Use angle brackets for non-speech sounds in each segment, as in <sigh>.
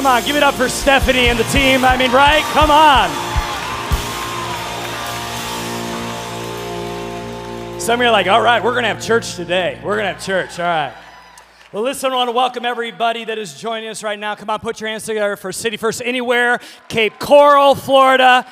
Come on, give it up for Stephanie and the team. I mean, right? Come on. Some of you are like, all right, we're going to have church today. We're going to have church. All right. Well, listen, I want to welcome everybody that is joining us right now. Come on, put your hands together for City First Anywhere, Cape Coral, Florida.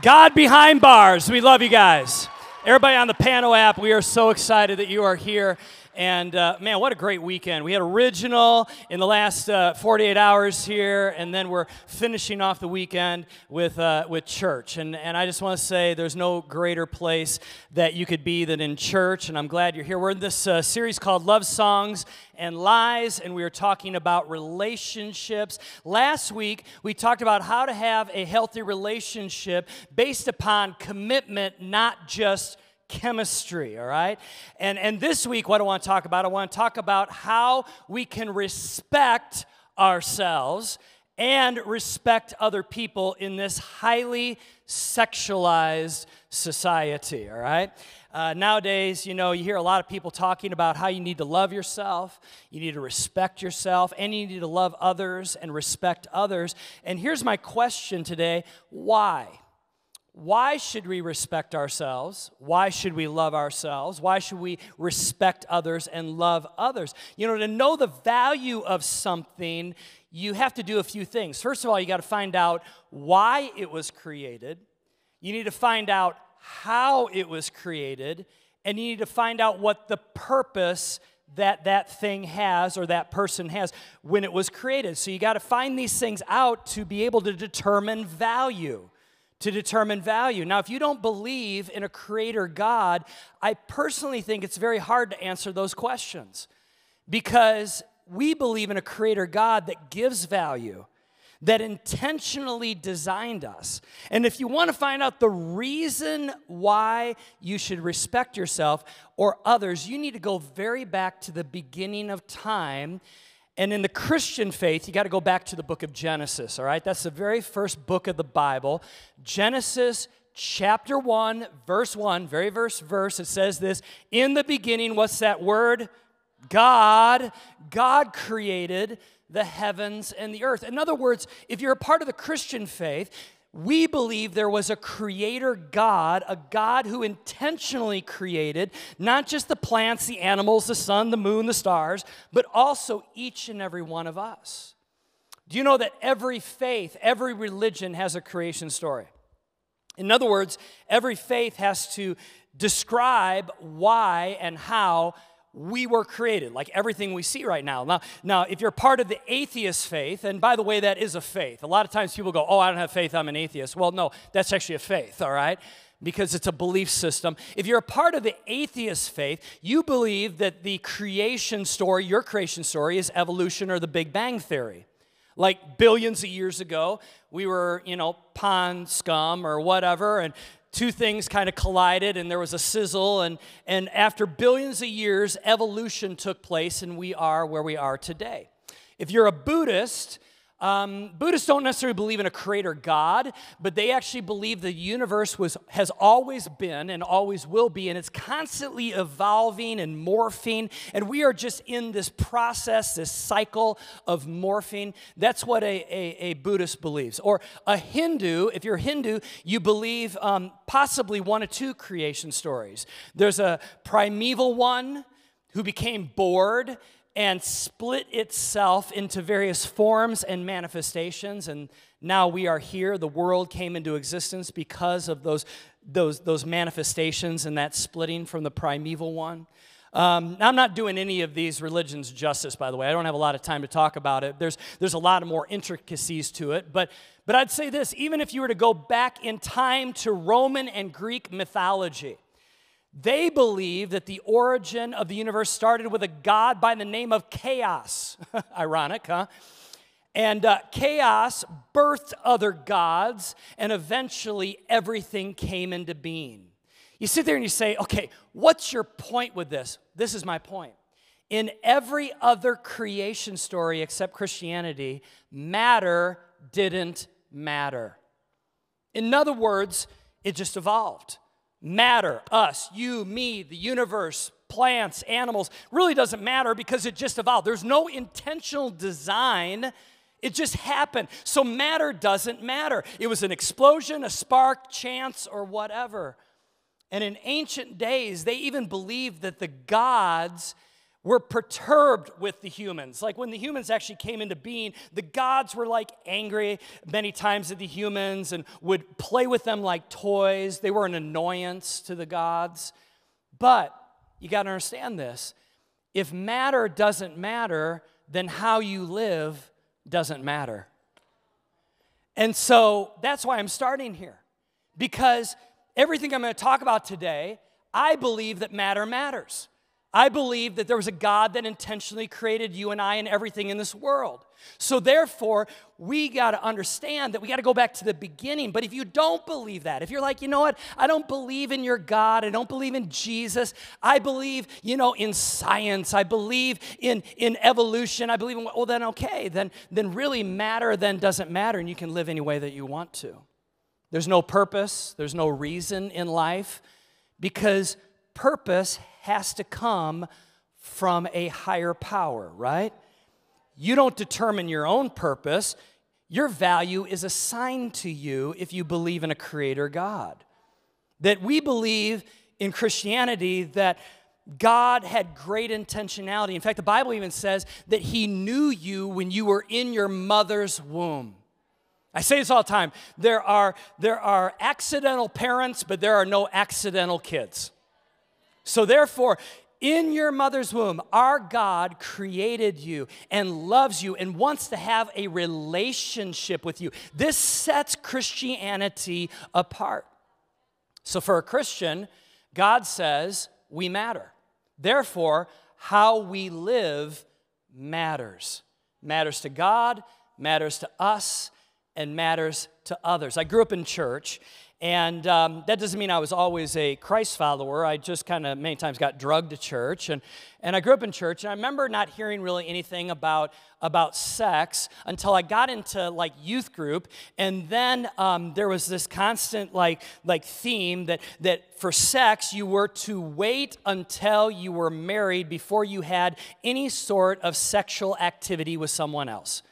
God behind bars. We love you guys. Everybody on the Pano app, we are so excited that you are here. And uh, man, what a great weekend. We had original in the last uh, 48 hours here, and then we're finishing off the weekend with, uh, with church. And, and I just want to say there's no greater place that you could be than in church, and I'm glad you're here. We're in this uh, series called Love Songs and Lies, and we are talking about relationships. Last week, we talked about how to have a healthy relationship based upon commitment, not just chemistry, all right? And, and this week, what I want to talk about, I want to talk about how we can respect ourselves and respect other people in this highly sexualized society, all right? Uh, nowadays, you know, you hear a lot of people talking about how you need to love yourself, you need to respect yourself, and you need to love others and respect others. And here's my question today why? Why should we respect ourselves? Why should we love ourselves? Why should we respect others and love others? You know, to know the value of something, you have to do a few things. First of all, you got to find out why it was created, you need to find out how it was created, and you need to find out what the purpose that that thing has or that person has when it was created. So you got to find these things out to be able to determine value to determine value. Now, if you don't believe in a creator God, I personally think it's very hard to answer those questions because we believe in a creator God that gives value, that intentionally designed us. And if you want to find out the reason why you should respect yourself or others, you need to go very back to the beginning of time and in the Christian faith, you got to go back to the book of Genesis, all right? That's the very first book of the Bible. Genesis chapter 1, verse 1, very verse verse, it says this In the beginning, what's that word? God. God created the heavens and the earth. In other words, if you're a part of the Christian faith, we believe there was a creator God, a God who intentionally created not just the plants, the animals, the sun, the moon, the stars, but also each and every one of us. Do you know that every faith, every religion has a creation story? In other words, every faith has to describe why and how we were created, like everything we see right now. Now, now, if you're part of the atheist faith, and by the way, that is a faith. A lot of times people go, Oh, I don't have faith, I'm an atheist. Well, no, that's actually a faith, all right? Because it's a belief system. If you're a part of the atheist faith, you believe that the creation story, your creation story, is evolution or the Big Bang Theory. Like billions of years ago, we were, you know, pond scum or whatever, and two things kind of collided and there was a sizzle and, and after billions of years evolution took place and we are where we are today. If you're a buddhist um, Buddhists don't necessarily believe in a creator God, but they actually believe the universe was, has always been and always will be, and it's constantly evolving and morphing. And we are just in this process, this cycle of morphing. That's what a, a, a Buddhist believes. Or a Hindu, if you're Hindu, you believe um, possibly one of two creation stories. There's a primeval one who became bored and split itself into various forms and manifestations. And now we are here. The world came into existence because of those, those, those manifestations and that splitting from the primeval one. Um, I'm not doing any of these religions justice, by the way. I don't have a lot of time to talk about it. There's, there's a lot of more intricacies to it. But, but I'd say this even if you were to go back in time to Roman and Greek mythology, they believe that the origin of the universe started with a god by the name of Chaos. <laughs> Ironic, huh? And uh, chaos birthed other gods, and eventually everything came into being. You sit there and you say, okay, what's your point with this? This is my point. In every other creation story except Christianity, matter didn't matter. In other words, it just evolved matter. Us, you, me, the universe, plants, animals, really doesn't matter because it just evolved. There's no intentional design It just happened. So matter doesn't matter. It was an explosion, a spark, chance, or whatever. And in ancient days, they even believed that the gods were perturbed with the humans. Like when the humans actually came into being, the gods were like angry many times at the humans and would play with them like toys. They were an annoyance to the gods. But you got to understand this if matter doesn't matter, then how you live doesn't matter. And so that's why I'm starting here. Because everything I'm going to talk about today, I believe that matter matters. I believe that there was a God that intentionally created you and I and everything in this world. So, therefore, we got to understand that we got to go back to the beginning. But if you don't believe that, if you're like, you know what, I don't believe in your God, I don't believe in Jesus, I believe, you know, in science, I believe in, in evolution, I believe in, well, then okay, then, then really matter then doesn't matter, and you can live any way that you want to. There's no purpose, there's no reason in life because purpose has to come from a higher power, right? You don't determine your own purpose. Your value is assigned to you if you believe in a creator God. That we believe in Christianity that God had great intentionality. In fact, the Bible even says that He knew you when you were in your mother's womb. I say this all the time. There are, there are accidental parents, but there are no accidental kids. So, therefore, in your mother's womb, our God created you and loves you and wants to have a relationship with you. This sets Christianity apart. So, for a Christian, God says we matter. Therefore, how we live matters. Matters to God, matters to us, and matters to others. I grew up in church, and um, that doesn't mean I was always a Christ follower. I just kind of many times got drugged to church. And, and I grew up in church. And I remember not hearing really anything about, about sex until I got into like youth group. And then um, there was this constant like, like theme that, that for sex, you were to wait until you were married before you had any sort of sexual activity with someone else.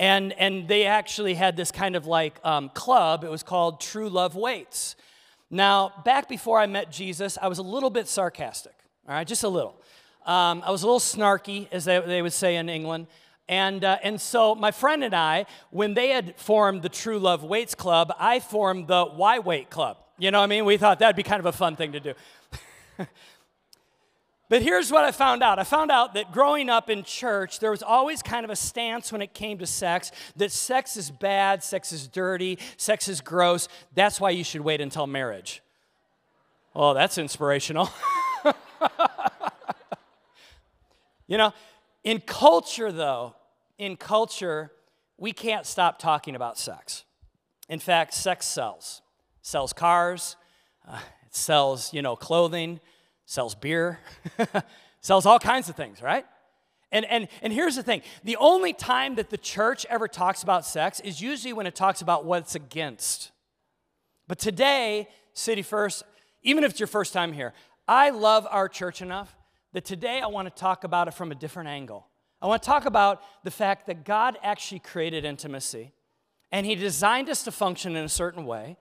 And, and they actually had this kind of like um, club. It was called True Love Waits. Now, back before I met Jesus, I was a little bit sarcastic, all right, just a little. Um, I was a little snarky, as they, they would say in England. And, uh, and so my friend and I, when they had formed the True Love Waits Club, I formed the Why Wait Club. You know what I mean? We thought that'd be kind of a fun thing to do. <laughs> But here's what I found out I found out that growing up in church, there was always kind of a stance when it came to sex that sex is bad, sex is dirty, sex is gross. That's why you should wait until marriage. Oh, that's inspirational. <laughs> you know, in culture, though, in culture, we can't stop talking about sex. In fact, sex sells. Sells cars, uh, it sells, you know, clothing, sells beer, <laughs> sells all kinds of things, right? And, and, and here's the thing the only time that the church ever talks about sex is usually when it talks about what it's against. But today, City First, even if it's your first time here, I love our church enough that today I want to talk about it from a different angle. I want to talk about the fact that God actually created intimacy and He designed us to function in a certain way.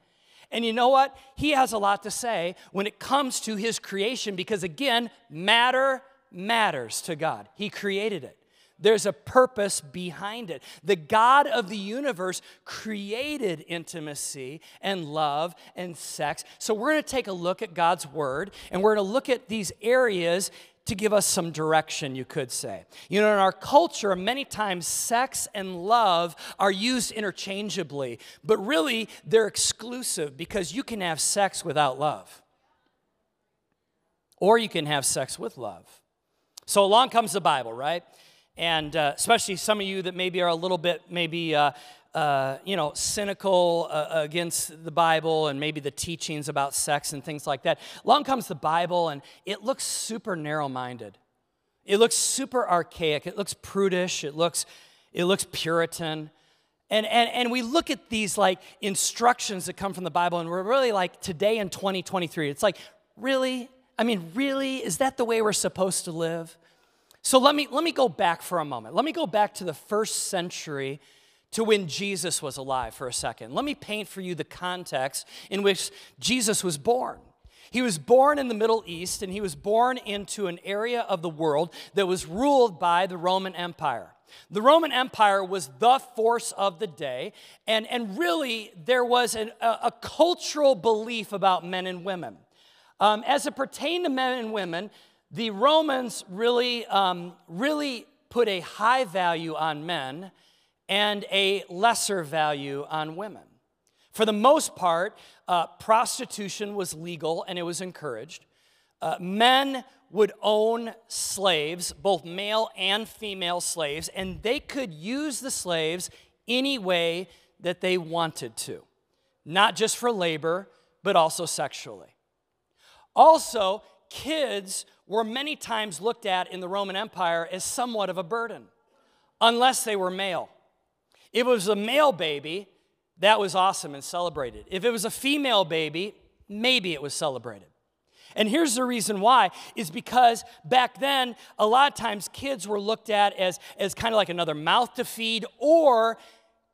And you know what? He has a lot to say when it comes to his creation because, again, matter matters to God. He created it. There's a purpose behind it. The God of the universe created intimacy and love and sex. So, we're going to take a look at God's word and we're going to look at these areas to give us some direction, you could say. You know, in our culture, many times sex and love are used interchangeably, but really they're exclusive because you can have sex without love, or you can have sex with love. So along comes the Bible, right? And uh, especially some of you that maybe are a little bit maybe uh, uh, you know, cynical uh, against the Bible and maybe the teachings about sex and things like that. Along comes the Bible, and it looks super narrow minded. It looks super archaic. It looks prudish. It looks, it looks Puritan. And, and, and we look at these like instructions that come from the Bible, and we're really like, today in 2023, it's like, really? I mean, really? Is that the way we're supposed to live? So let me, let me go back for a moment. Let me go back to the first century to when Jesus was alive for a second. Let me paint for you the context in which Jesus was born. He was born in the Middle East and he was born into an area of the world that was ruled by the Roman Empire. The Roman Empire was the force of the day, and, and really there was an, a, a, cultural belief about men and women. Um, as it pertained to men and women, the Romans really, um, really put a high value on men and a lesser value on women. For the most part, uh, prostitution was legal and it was encouraged. Uh, men would own slaves, both male and female slaves, and they could use the slaves any way that they wanted to, not just for labor, but also sexually. Also, kids were many times looked at in the Roman Empire as somewhat of a burden, unless they were male. If it was a male baby, that was awesome and celebrated. If it was a female baby, maybe it was celebrated. And here's the reason why is because back then, a lot of times kids were looked at as, as kind of like another mouth to feed or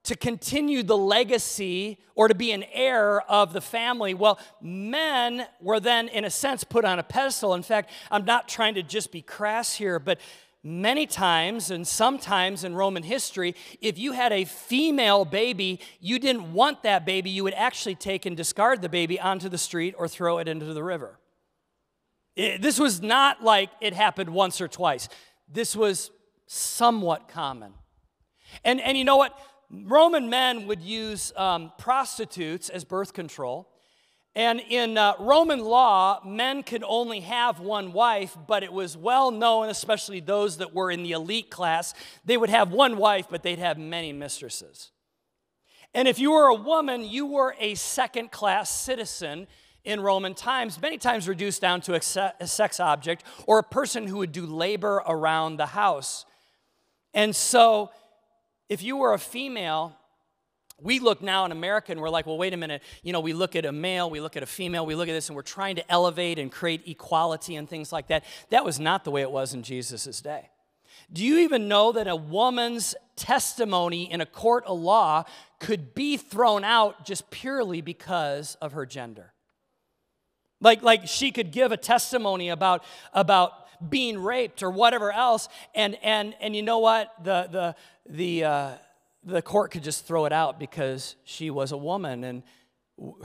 to continue the legacy or to be an heir of the family. Well, men were then, in a sense, put on a pedestal. In fact, I'm not trying to just be crass here, but many times and sometimes in Roman history, if you had a female baby, you didn't want that baby, you would actually take and discard the baby onto the street or throw it into the river. It, this was not like it happened once or twice. This was somewhat common. And, and you know what? Roman men would use um, prostitutes as birth control. And in uh, Roman law, men could only have one wife, but it was well known, especially those that were in the elite class, they would have one wife, but they'd have many mistresses. And if you were a woman, you were a second class citizen in Roman times, many times reduced down to a sex object or a person who would do labor around the house. And so, if you were a female, we look now in America and we're like, well, wait a minute. You know, we look at a male, we look at a female, we look at this and we're trying to elevate and create equality and things like that. That was not the way it was in Jesus' day. Do you even know that a woman's testimony in a court of law could be thrown out just purely because of her gender? Like, like she could give a testimony about, about being raped or whatever else, and, and, and you know what? The, the, the, uh, the court could just throw it out because she was a woman and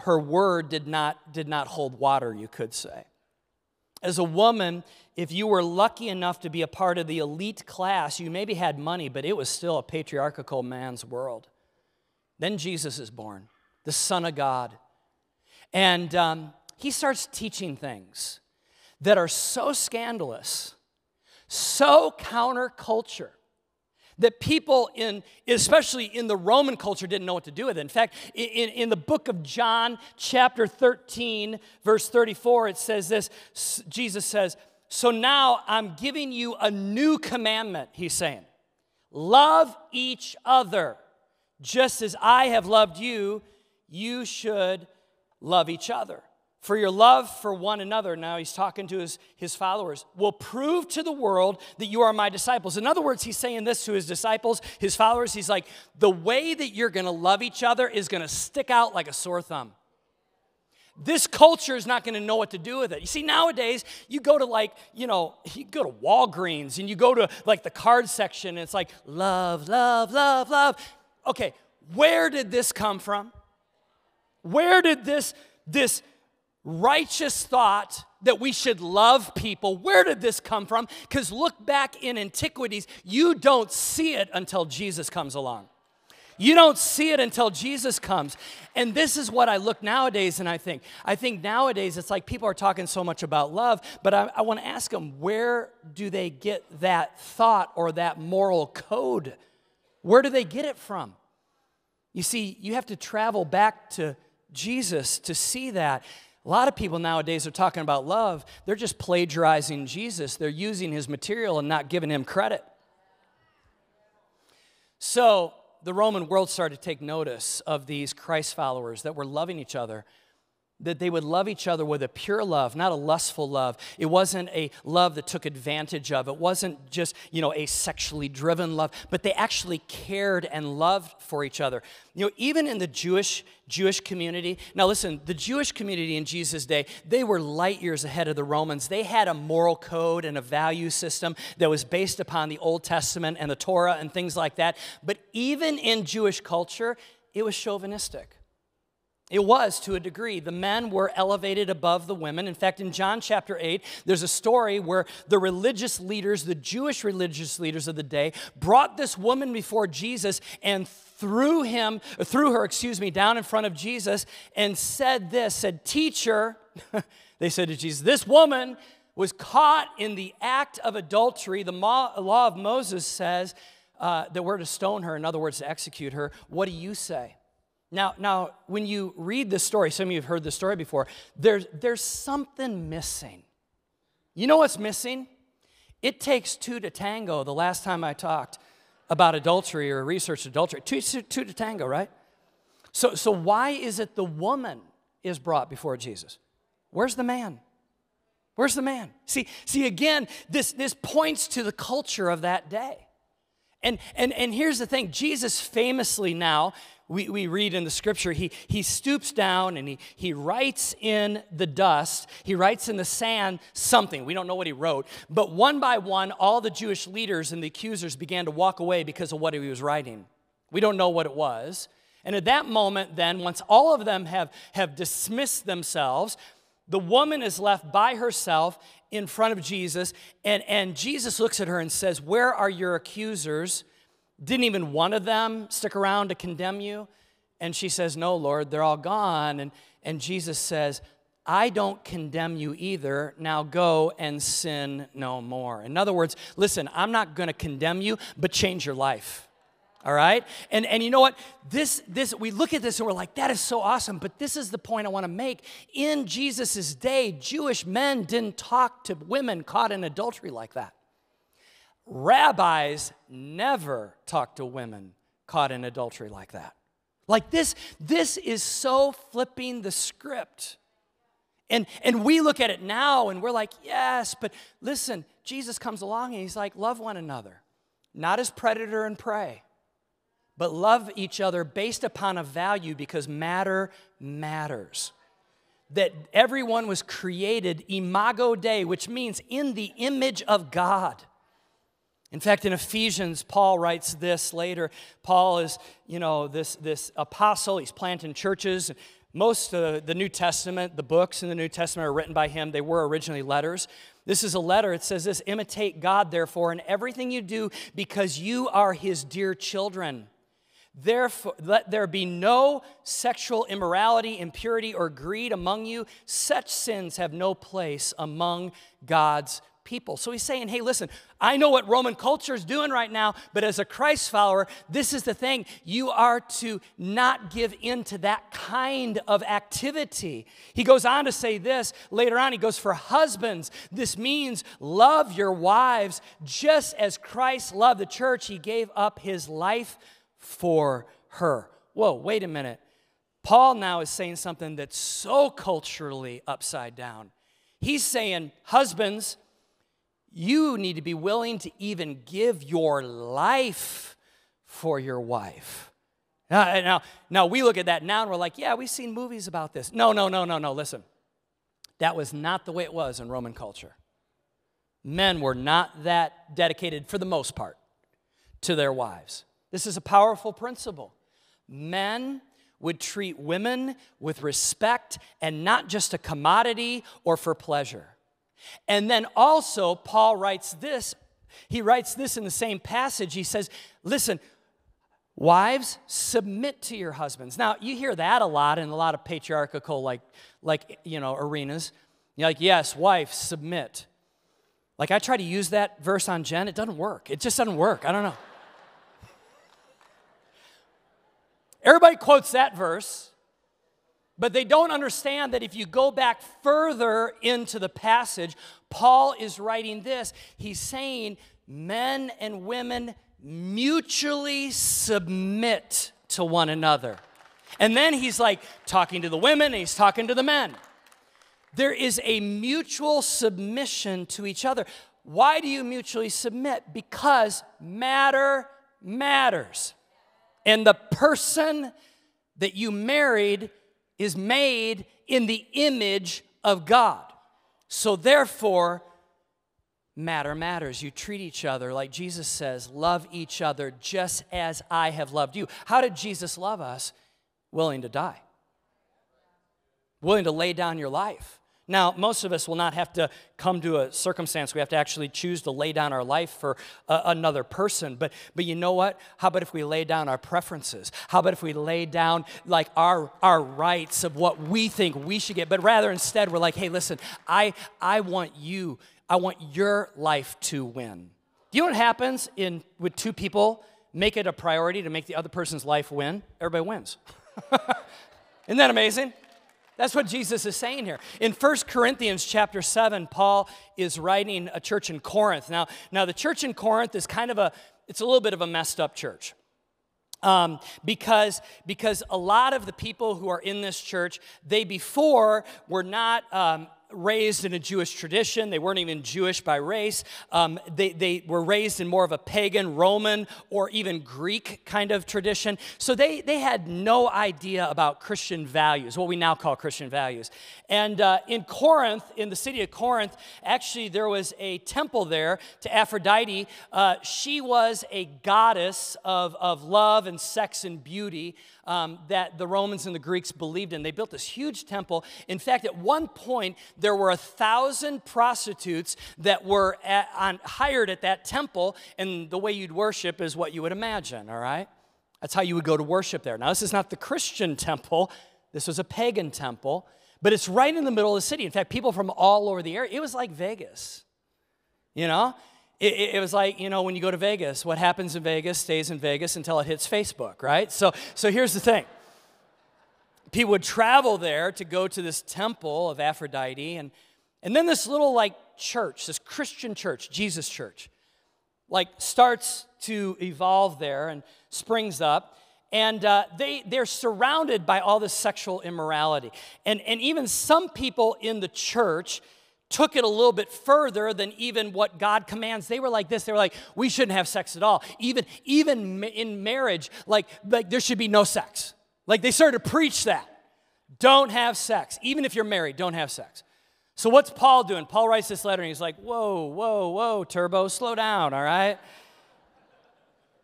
her word did not, did not hold water, you could say. As a woman, if you were lucky enough to be a part of the elite class, you maybe had money, but it was still a patriarchal man's world. Then Jesus is born, the Son of God. And um, he starts teaching things that are so scandalous, so counterculture, that people in especially in the roman culture didn't know what to do with it. In fact in, in the book of john chapter 13 verse 34 it says this jesus says so now i'm giving you a new commandment he's saying. Love each other. Just as i have loved you you should love each other for your love for one another, now he's talking to his, his followers, will prove to the world that you are my disciples. In other words, he's saying this to his disciples, his followers. He's like, the way that you're gonna love each other is gonna stick out like a sore thumb. This culture is not gonna know what to do with it. You see, nowadays, you go to like, you know, you go to Walgreens and you go to like the card section and it's like, love, love, love, love. Okay, where did this come from? Where did this, this, righteous thought that we should love people. Where did this come from? Because look back in antiquities, you don't see it until Jesus comes along. You don't see it until Jesus comes. And this is what I look nowadays and I think. I think nowadays it's like people are talking so much about love, but I, I want to ask them where do they get that thought or that moral code? Where do they get it from? You see, you have to travel back to Jesus to see that. A lot of people nowadays are talking about love. They're just plagiarizing Jesus. They're using his material and not giving him credit. So the Roman world started to take notice of these Christ followers that were loving each other. That they would love each other with a pure love, not a lustful love. It wasn't a love that took advantage of. It wasn't just, you know, a sexually driven love, but they actually cared and loved for each other. You know, even in the Jewish Jewish community. Now listen, the Jewish community in Jesus' day, they were light years ahead of the Romans. They had a moral code and a value system that was based upon the Old Testament and the Torah and things like that. But even in Jewish culture, it was chauvinistic. It was to a degree. The men were elevated above the women. In fact, in John chapter 8, there's a story where the religious leaders, the Jewish religious leaders of the day, brought this woman before Jesus and threw him, threw her, excuse me, down in front of Jesus and said this, said, Teacher, <laughs> they said to Jesus, this woman was caught in the act of adultery. The law of Moses says uh, that we're to stone her, in other words, to execute her. What do you say? Now, now, when you read this story, some of you have heard this story before, there's, there's something missing. You know what's missing? It takes two to tango. The last time I talked about adultery or researched adultery, two, two to tango, right? So, so why is it the woman is brought before Jesus? Where's the man? Where's the man? See, see again, this, this points to the culture of that day. And, and, and here's the thing Jesus famously now we, we read in the scripture, he, he stoops down and he, he writes in the dust, he writes in the sand something. We don't know what he wrote. But one by one, all the Jewish leaders and the accusers began to walk away because of what he was writing. We don't know what it was. And at that moment, then, once all of them have, have dismissed themselves, the woman is left by herself in front of Jesus. And, and Jesus looks at her and says, Where are your accusers? Didn't even one of them stick around to condemn you? And she says, No, Lord, they're all gone. And, and Jesus says, I don't condemn you either. Now go and sin no more. In other words, listen, I'm not going to condemn you, but change your life. All right? And, and you know what? This, this, we look at this and we're like, that is so awesome. But this is the point I want to make. In Jesus' day, Jewish men didn't talk to women caught in adultery like that. Rabbis never talked to women caught in adultery like that. Like this, this is so flipping the script. And, and we look at it now and we're like, yes, but listen, Jesus comes along and he's like, love one another, not as predator and prey, but love each other based upon a value because matter matters. That everyone was created imago Dei, which means in the image of God. In fact, in Ephesians, Paul writes this later. Paul is, you know, this, this apostle. He's planting churches. Most of the New Testament, the books in the New Testament are written by him. They were originally letters. This is a letter. It says this Imitate God, therefore, in everything you do, because you are his dear children. Therefore, let there be no sexual immorality, impurity, or greed among you. Such sins have no place among God's people. So he's saying, hey, listen, I know what Roman culture is doing right now, but as a Christ follower, this is the thing. You are to not give in to that kind of activity. He goes on to say this later on. He goes, for husbands, this means love your wives just as Christ loved the church. He gave up his life for her. Whoa, wait a minute. Paul now is saying something that's so culturally upside down. He's saying, husbands, you need to be willing to even give your life for your wife. Now, now, now, we look at that now and we're like, yeah, we've seen movies about this. No, no, no, no, no. Listen, that was not the way it was in Roman culture. Men were not that dedicated, for the most part, to their wives. This is a powerful principle. Men would treat women with respect and not just a commodity or for pleasure. And then also, Paul writes this. He writes this in the same passage. He says, Listen, wives, submit to your husbands. Now, you hear that a lot in a lot of patriarchal, like, like you know, arenas. You're like, yes, wife, submit. Like, I try to use that verse on Jen, it doesn't work. It just doesn't work. I don't know. Everybody quotes that verse. But they don't understand that if you go back further into the passage, Paul is writing this. He's saying, men and women mutually submit to one another. And then he's like talking to the women and he's talking to the men. There is a mutual submission to each other. Why do you mutually submit? Because matter matters. And the person that you married is made in the image of God. So therefore, matter matters. You treat each other like Jesus says, love each other just as I have loved you. How did Jesus love us? Willing to die, willing to lay down your life. Now, most of us will not have to come to a circumstance we have to actually choose to lay down our life for a, another person. But, but you know what? How about if we lay down our preferences? How about if we lay down like our, our rights of what we think we should get? But rather instead, we're like, hey, listen, I, I want you, I want your life to win. Do you know what happens in with two people make it a priority to make the other person's life win? Everybody wins. <laughs> Isn't that amazing? That's what Jesus is saying here. In 1 Corinthians chapter 7, Paul is writing a church in Corinth. Now, now the church in Corinth is kind of a, it's a little bit of a messed up church. Um, because because a lot of the people who are in this church they before were not um, raised in a Jewish tradition. They weren't even Jewish by race. Um, they, they were raised in more of a pagan, Roman, or even Greek kind of tradition. So they, they had no idea about Christian values, what we now call Christian values. And uh, in Corinth, in the city of Corinth, actually, there was a temple there to Aphrodite. Uh, she was a goddess of, of love and sex and beauty um, that the Romans and the Greeks believed in. They built this huge temple. In fact, at one point, there were a thousand prostitutes that were at, on, hired at that temple, and the way you'd worship is what you would imagine, all right? That's how you would go to worship there. Now, this is not the Christian temple, this was a pagan temple, but it's right in the middle of the city. In fact, people from all over the area, it was like Vegas, you know? It, it, was like, you know, when you go to Vegas, what happens in Vegas stays in Vegas until it hits Facebook, right? So, so here's the thing people would travel there to go to this temple of Aphrodite, and, and then this little, like, church, this Christian church, Jesus church, like, starts to evolve there and springs up and uh, they, they're surrounded by all this sexual immorality. And, and even some people in the church took it a little bit further than even what God commands. They were like this. They were like, we shouldn't have sex at all. Even, even in marriage, like, like there should be no sex. Like they started to preach that. Don't have sex. Even if you're married, don't have sex. So what's Paul doing? Paul writes this letter and he's like, whoa, whoa, whoa, turbo, slow down, all right?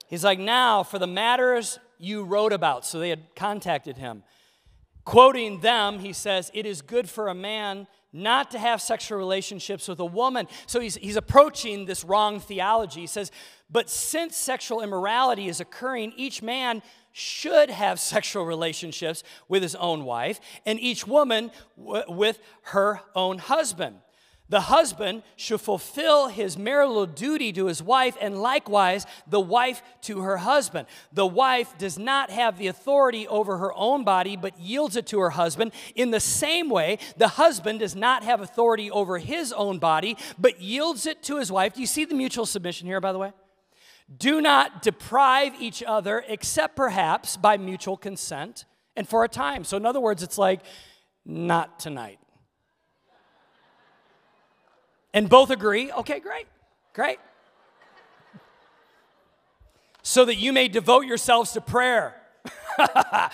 He's like, now for the matters you wrote about. So they had contacted him. Quoting them, he says, It is good for a man not to have sexual relationships with a woman. So he's, he's approaching this wrong theology. He says, But since sexual immorality is occurring, each man should have <laughs> sexual relationships with his own wife, and each woman w- with her own husband. The husband should fulfill his marital duty to his wife, and likewise the wife to her husband. The wife does not have the authority over her own body, but yields it to her husband. In the same way, the husband does not have authority over his own body, but yields it to his wife. Do you see the mutual submission here, by the way? Do not deprive each other, except perhaps by mutual consent and for a time. So, in other words, it's like, not tonight and both agree, okay, great, great. So that you may devote yourselves to prayer. <laughs>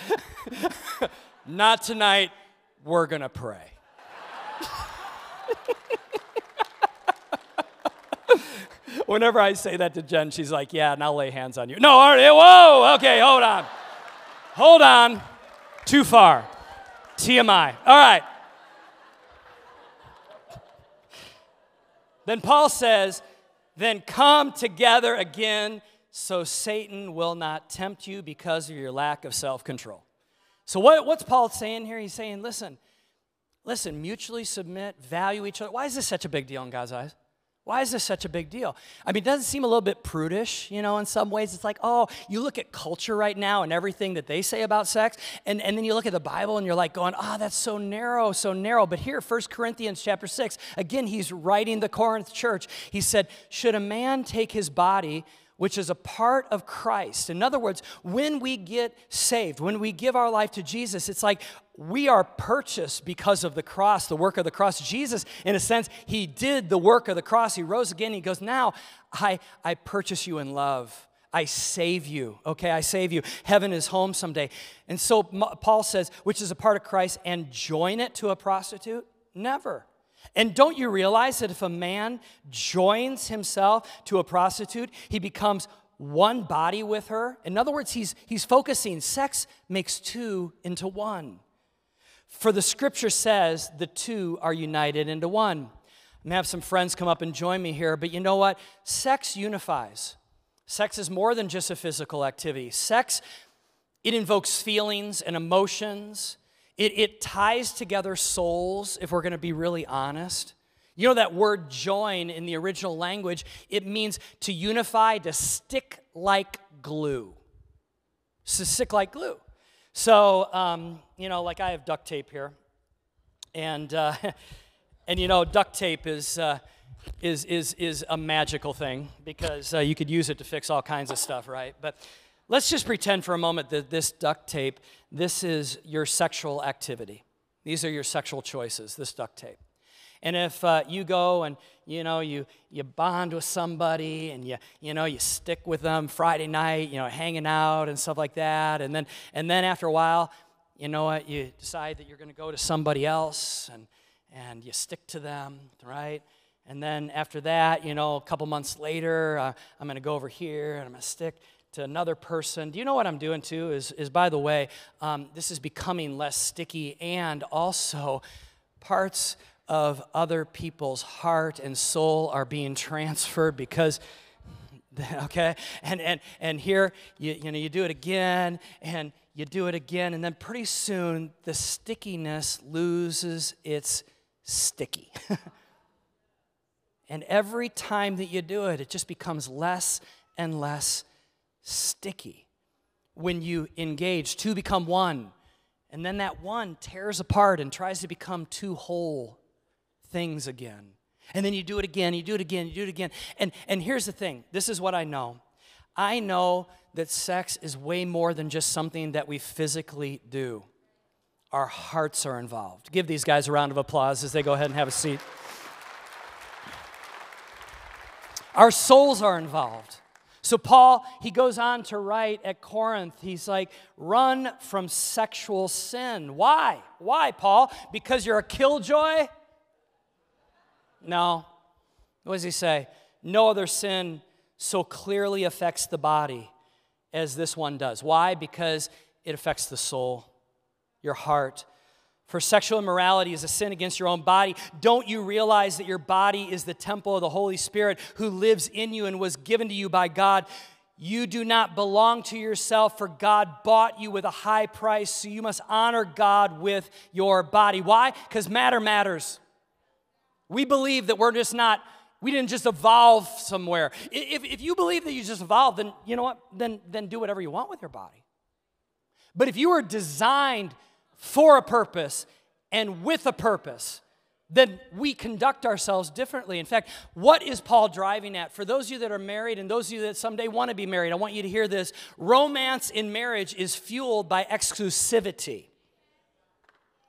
Not tonight, we're gonna pray. <laughs> <laughs> Whenever I say that to Jen, she's like, Yeah, and I'll lay hands on you. No, all right, whoa, okay, hold on. Hold on. Too far. TMI. All right. Then Paul says, Then come together again so Satan will not tempt you because of your lack of self control. So, what, what's Paul saying here? He's saying, Listen, listen, mutually submit, value each other. Why is this such a big deal in God's eyes? Why is this such a big deal? I mean, does it seem a little bit prudish, you know, in some ways? It's like, oh, you look at culture right now and everything that they say about sex, and, and then you look at the Bible and you're like going, oh, that's so narrow, so narrow. But here, 1 Corinthians chapter 6, again, he's writing the Corinth church. He said, should a man take his body which is a part of Christ. In other words, when we get saved, when we give our life to Jesus, it's like we are purchased because of the cross, the work of the cross. Jesus, in a sense, he did the work of the cross. He rose again. He goes, Now I, I purchase you in love. I save you. Okay, I save you. Heaven is home someday. And so Paul says, which is a part of Christ, and join it to a prostitute? Never. And don't you realize that if a man joins himself to a prostitute, he becomes one body with her? In other words, he's, he's focusing, sex makes two into one. For the scripture says the two are united into one. I'm gonna have some friends come up and join me here, but you know what? Sex unifies. Sex is more than just a physical activity. Sex, it invokes feelings and emotions. It, it ties together souls, if we're going to be really honest. You know that word join in the original language, it means to unify, to stick like glue. To stick like glue. So, um, you know, like I have duct tape here. And, uh, <laughs> and you know, duct tape is, uh, is, is, is a magical thing because uh, you could use it to fix all kinds of stuff, right? But Let's just pretend for a moment that this duct tape, this is your sexual activity. These are your sexual choices, this duct tape. And if uh, you go and you know you you bond with somebody and you you know you stick with them Friday night, you know hanging out and stuff like that, and then and then after a while, you know what you decide that you're going to go to somebody else and and you stick to them, right? And then after that, you know, a couple months later, uh, I'm going to go over here and I'm going to stick to another person. Do you know what I'm doing too? Is, is by the way, um, this is becoming less sticky, and also parts of other people's heart and soul are being transferred because <laughs> okay and and and here you, you know you do it again and you do it again and then pretty soon the stickiness loses its sticky <laughs> and every time that you do it it just becomes less and less sticky when you engage. Two become one. And then that one tears apart and tries to become two whole things again. And then you do it again, you do it again, you do it again. And, and here's the thing this is what I know I know that sex is way more than just something that we physically do. Our hearts are involved. Give these guys a round of applause as they go ahead and have a seat. Our souls are involved. So, Paul, he goes on to write at Corinth, he's like, run from sexual sin. Why? Why, Paul? Because you're a killjoy? No. What does he say? No other sin so clearly affects the body as this one does. Why? Because it affects the soul, your heart. For sexual immorality is a sin against your own body. Don't you realize that your body is the temple of the Holy Spirit who lives in you and was given to you by God? You do not belong to yourself, for God bought you with a high price, so you must honor God with your body. Why? Because matter matters. We believe that we're just not, we didn't just evolve somewhere. If, if you believe that you just evolved, then you know what? Then, then do whatever you want with your body. But if you were designed for a purpose and with a purpose, then we conduct ourselves differently. In fact, what is Paul driving at? For those of you that are married and those of you that someday want to be married, I want you to hear this. Romance in marriage is fueled by exclusivity.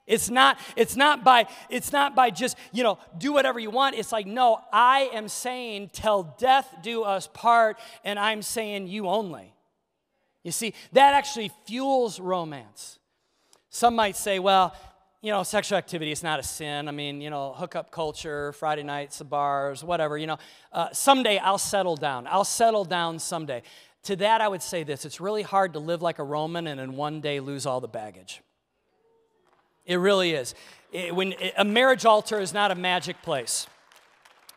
It's not, it's not by it's not by just, you know, do whatever you want. It's like, no, I am saying till death do us part, and I'm saying you only. You see, that actually fuels romance. Some might say, well, you know, sexual activity is not a sin. I mean, you know, hookup culture, Friday nights, the bars, whatever, you know. Uh, someday I'll settle down. I'll settle down someday. To that, I would say this it's really hard to live like a Roman and in one day lose all the baggage. It really is. It, when it, a marriage altar is not a magic place.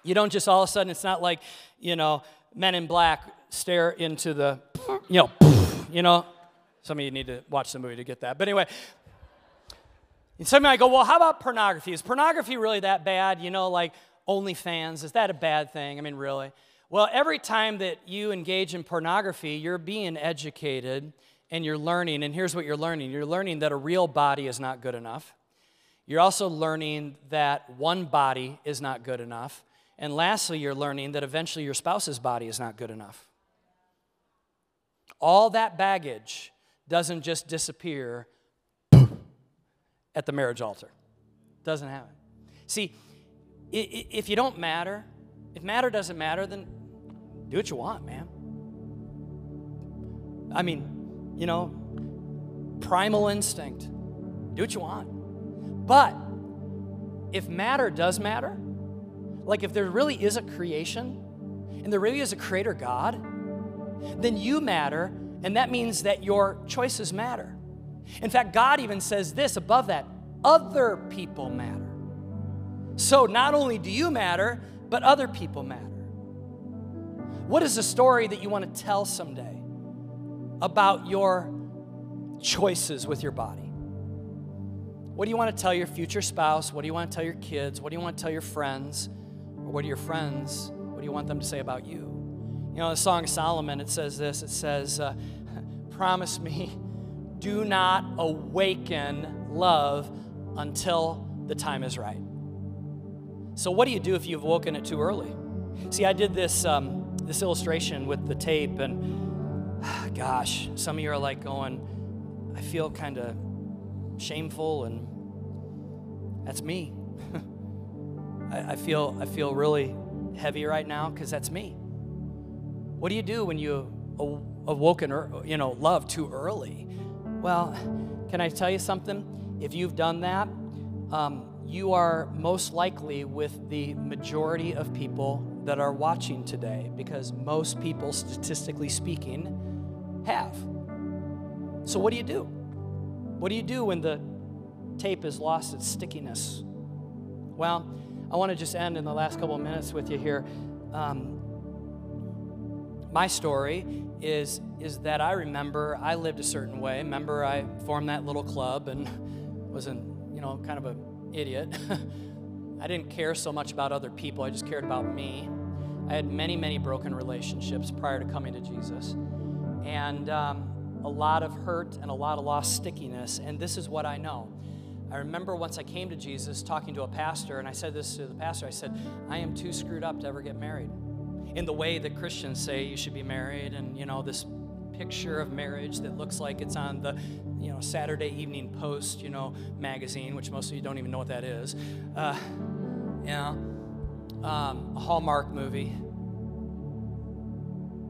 You don't just all of a sudden, it's not like, you know, men in black stare into the, you know, you know. Some of you need to watch the movie to get that. But anyway, and some might go, well, how about pornography? Is pornography really that bad? You know, like OnlyFans, is that a bad thing? I mean, really? Well, every time that you engage in pornography, you're being educated and you're learning. And here's what you're learning you're learning that a real body is not good enough. You're also learning that one body is not good enough. And lastly, you're learning that eventually your spouse's body is not good enough. All that baggage doesn't just disappear at the marriage altar. Doesn't happen. See, if you don't matter, if matter doesn't matter, then do what you want, man. I mean, you know, primal instinct. Do what you want. But if matter does matter, like if there really is a creation and there really is a creator God, then you matter, and that means that your choices matter. In fact, God even says this above that other people matter. So not only do you matter, but other people matter. What is the story that you want to tell someday about your choices with your body? What do you want to tell your future spouse? What do you want to tell your kids? What do you want to tell your friends? Or what do your friends, what do you want them to say about you? You know, the Song of Solomon, it says this it says, uh, <laughs> Promise me, do not awaken love until the time is right. So, what do you do if you've woken it too early? See, I did this, um, this illustration with the tape, and <sighs> gosh, some of you are like going, I feel kind of shameful, and that's me. <laughs> I, I, feel, I feel really heavy right now because that's me. What do you do when you awoken you know love too early? Well, can I tell you something? If you've done that, um, you are most likely with the majority of people that are watching today because most people, statistically speaking, have. So, what do you do? What do you do when the tape has lost its stickiness? Well, I want to just end in the last couple of minutes with you here. Um, my story is is that I remember I lived a certain way. Remember, I formed that little club and was an you know kind of a idiot. <laughs> I didn't care so much about other people, I just cared about me. I had many, many broken relationships prior to coming to Jesus. And um, a lot of hurt and a lot of lost stickiness. And this is what I know. I remember once I came to Jesus talking to a pastor, and I said this to the pastor I said, I am too screwed up to ever get married. In the way that Christians say you should be married, and you know, this picture of marriage that looks like it's on the you know Saturday Evening Post, you know, magazine, which most of you don't even know what that is. Uh, you know, um, a Hallmark movie.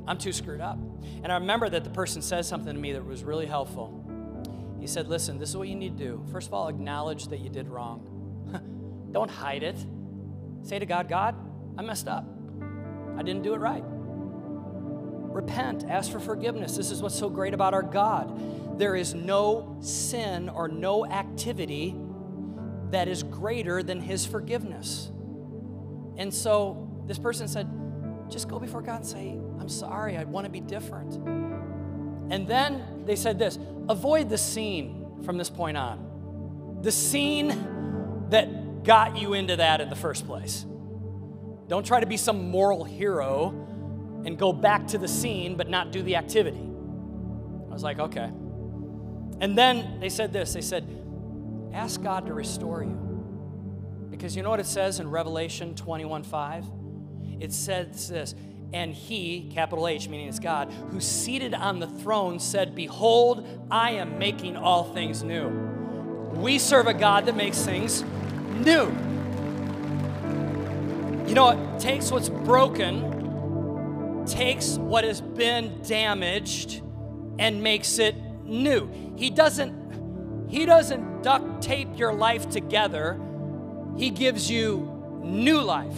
I'm too screwed up. And I remember that the person said something to me that was really helpful. He said, Listen, this is what you need to do. First of all, acknowledge that you did wrong. <laughs> Don't hide it. Say to God, God, I messed up. I didn't do it right. Repent, ask for forgiveness. This is what's so great about our God. There is no sin or no activity that is greater than His forgiveness. And so this person said, just go before God and say, I'm sorry, I want to be different. And then they said this avoid the scene from this point on. The scene that got you into that in the first place. Don't try to be some moral hero and go back to the scene but not do the activity. I was like, okay. And then they said this they said, ask God to restore you. Because you know what it says in Revelation 21 5? It says this, and he, capital H, meaning it's God, who seated on the throne said, Behold, I am making all things new. We serve a God that makes things new. You know, it takes what's broken takes what has been damaged and makes it new. He doesn't he doesn't duct tape your life together. He gives you new life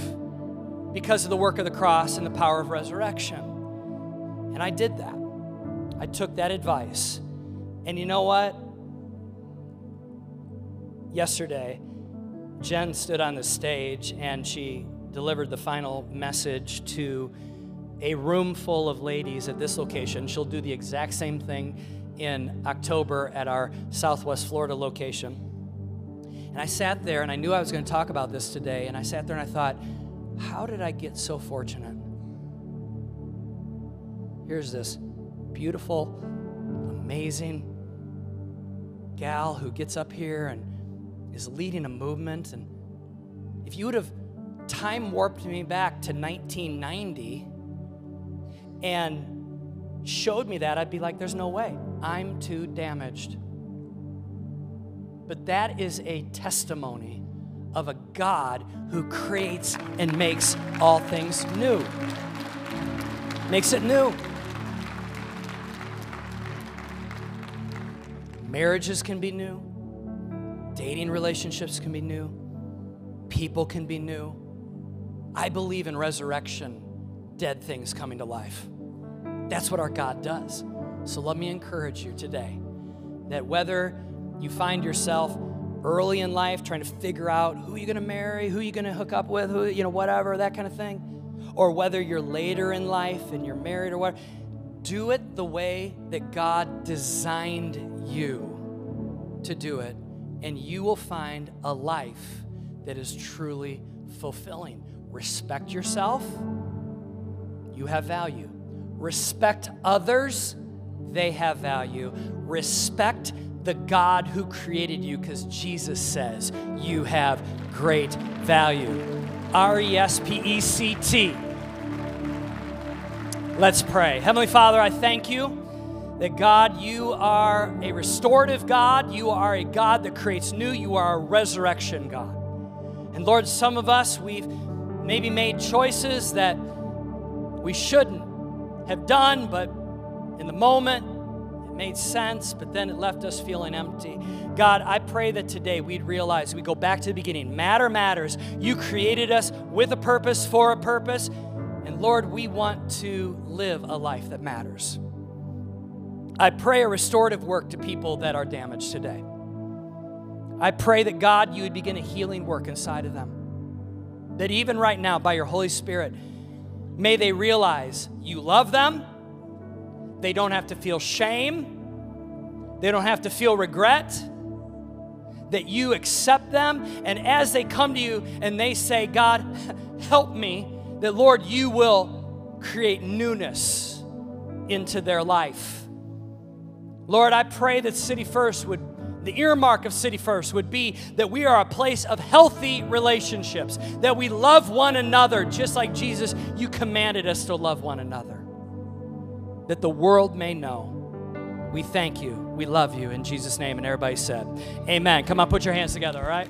because of the work of the cross and the power of resurrection. And I did that. I took that advice. And you know what? Yesterday, Jen stood on the stage and she delivered the final message to a room full of ladies at this location. She'll do the exact same thing in October at our Southwest Florida location. And I sat there and I knew I was going to talk about this today. And I sat there and I thought, how did I get so fortunate? Here's this beautiful, amazing gal who gets up here and is leading a movement. And if you would have time warped me back to 1990, and showed me that, I'd be like, there's no way. I'm too damaged. But that is a testimony of a God who creates and makes all things new. Makes it new. Marriages can be new, dating relationships can be new, people can be new. I believe in resurrection, dead things coming to life. That's what our God does. So let me encourage you today that whether you find yourself early in life trying to figure out who you're going to marry, who you're going to hook up with, who, you know, whatever, that kind of thing, or whether you're later in life and you're married or what, do it the way that God designed you to do it, and you will find a life that is truly fulfilling. Respect yourself, you have value. Respect others, they have value. Respect the God who created you because Jesus says you have great value. R E S P E C T. Let's pray. Heavenly Father, I thank you that God, you are a restorative God. You are a God that creates new. You are a resurrection God. And Lord, some of us, we've maybe made choices that we shouldn't have done, but in the moment, it made sense, but then it left us feeling empty. God, I pray that today we'd realize we go back to the beginning. Matter matters. You created us with a purpose, for a purpose. And Lord, we want to live a life that matters. I pray a restorative work to people that are damaged today. I pray that God, you would begin a healing work inside of them. That even right now, by your Holy Spirit, may they realize you love them. They don't have to feel shame. They don't have to feel regret. That you accept them. And as they come to you and they say, God, help me, that Lord, you will create newness into their life. Lord, I pray that City First would the earmark of City First would be that we are a place of healthy relationships, that we love one another just like Jesus, you commanded us to love one another, that the world may know. We thank you. We love you in Jesus' name. And everybody said, Amen. Come on, put your hands together, all right?